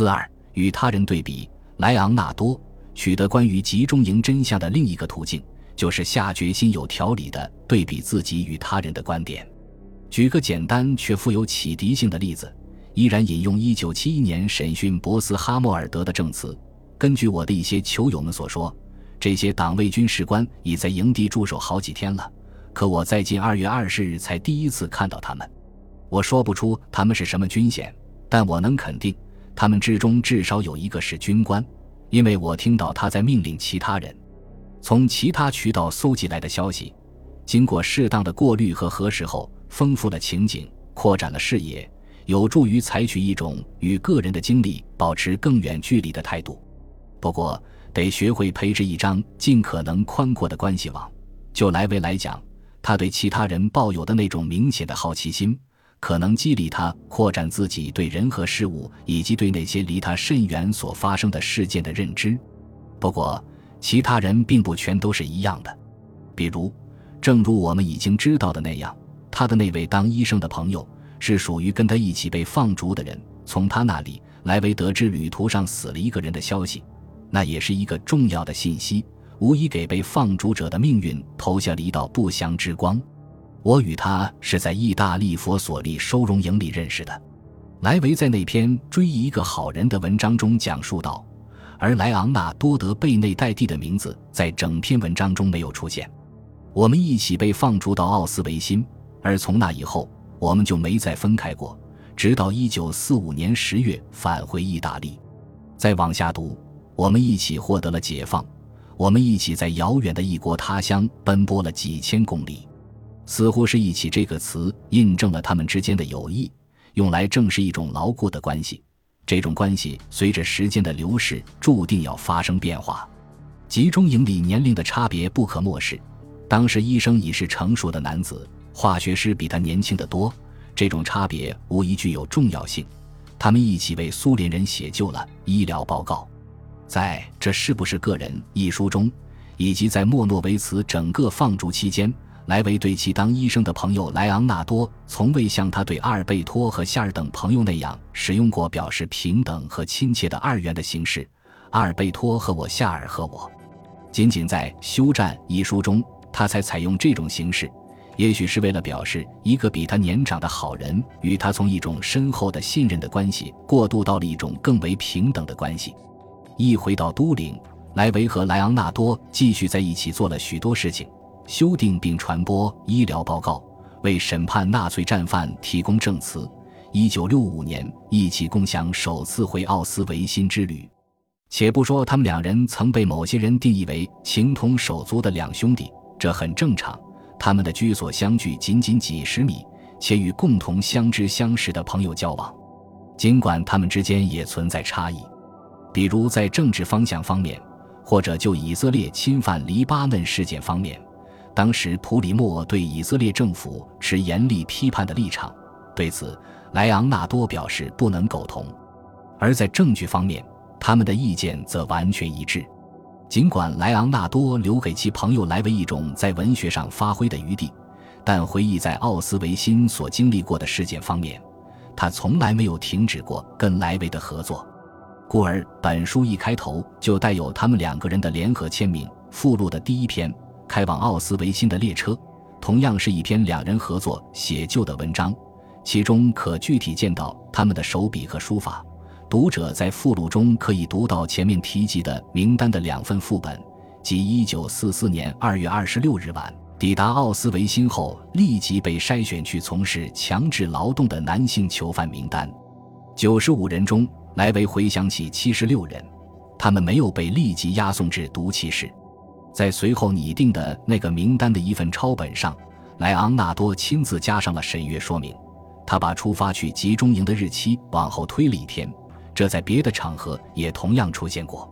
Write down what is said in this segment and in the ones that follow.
四二与他人对比，莱昂纳多取得关于集中营真相的另一个途径，就是下决心有条理的对比自己与他人的观点。举个简单却富有启迪性的例子，依然引用一九七一年审讯博斯哈默尔德的证词。根据我的一些球友们所说，这些党卫军士官已在营地驻守好几天了，可我在近二月二十日才第一次看到他们。我说不出他们是什么军衔，但我能肯定，他们之中至少有一个是军官，因为我听到他在命令其他人。从其他渠道搜集来的消息，经过适当的过滤和核实后。丰富了情景，扩展了视野，有助于采取一种与个人的经历保持更远距离的态度。不过，得学会培植一张尽可能宽阔的关系网。就莱维来讲，他对其他人抱有的那种明显的好奇心，可能激励他扩展自己对人和事物以及对那些离他甚远所发生的事件的认知。不过，其他人并不全都是一样的。比如，正如我们已经知道的那样。他的那位当医生的朋友是属于跟他一起被放逐的人。从他那里，莱维得知旅途上死了一个人的消息，那也是一个重要的信息，无疑给被放逐者的命运投下了一道不祥之光。我与他是在意大利佛索利收容营里认识的。莱维在那篇《追忆一个好人》的文章中讲述道，而莱昂纳多德·贝内代蒂的名字在整篇文章中没有出现。我们一起被放逐到奥斯维辛。而从那以后，我们就没再分开过，直到一九四五年十月返回意大利。再往下读，我们一起获得了解放，我们一起在遥远的异国他乡奔波了几千公里，似乎是一起这个词印证了他们之间的友谊，用来正是一种牢固的关系。这种关系随着时间的流逝，注定要发生变化。集中营里年龄的差别不可漠视，当时医生已是成熟的男子。化学师比他年轻得多，这种差别无疑具有重要性。他们一起为苏联人写就了医疗报告。在这是不是个人一书中，以及在莫诺维茨整个放逐期间，莱维对其当医生的朋友莱昂纳多从未像他对阿尔贝托和夏尔等朋友那样使用过表示平等和亲切的二元的形式。阿尔贝托和我，夏尔和我，仅仅在《休战》一书中，他才采用这种形式。也许是为了表示一个比他年长的好人与他从一种深厚的信任的关系过渡到了一种更为平等的关系。一回到都灵，莱维和莱昂纳多继续在一起做了许多事情：修订并传播医疗报告，为审判纳粹战犯提供证词。一九六五年，一起共享首次回奥斯维辛之旅。且不说他们两人曾被某些人定义为情同手足的两兄弟，这很正常。他们的居所相距仅仅几十米，且与共同相知相识的朋友交往，尽管他们之间也存在差异，比如在政治方向方面，或者就以色列侵犯黎巴嫩事件方面，当时普里莫对以色列政府持严厉批判的立场，对此莱昂纳多表示不能苟同；而在证据方面，他们的意见则完全一致。尽管莱昂纳多留给其朋友莱维一种在文学上发挥的余地，但回忆在奥斯维辛所经历过的事件方面，他从来没有停止过跟莱维的合作。故而，本书一开头就带有他们两个人的联合签名。附录的第一篇《开往奥斯维辛的列车》，同样是一篇两人合作写就的文章，其中可具体见到他们的手笔和书法。读者在附录中可以读到前面提及的名单的两份副本，即1944年2月26日晚抵达奥斯维辛后立即被筛选去从事强制劳动的男性囚犯名单。95人中，莱维回想起76人，他们没有被立即押送至毒气室。在随后拟定的那个名单的一份抄本上，莱昂纳多亲自加上了审阅说明，他把出发去集中营的日期往后推了一天。这在别的场合也同样出现过。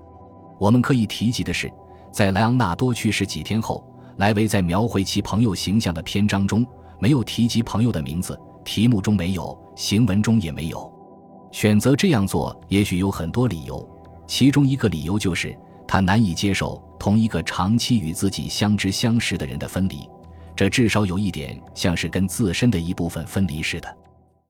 我们可以提及的是，在莱昂纳多去世几天后，莱维在描绘其朋友形象的篇章中没有提及朋友的名字，题目中没有，行文中也没有。选择这样做，也许有很多理由，其中一个理由就是他难以接受同一个长期与自己相知相识的人的分离，这至少有一点像是跟自身的一部分分离似的。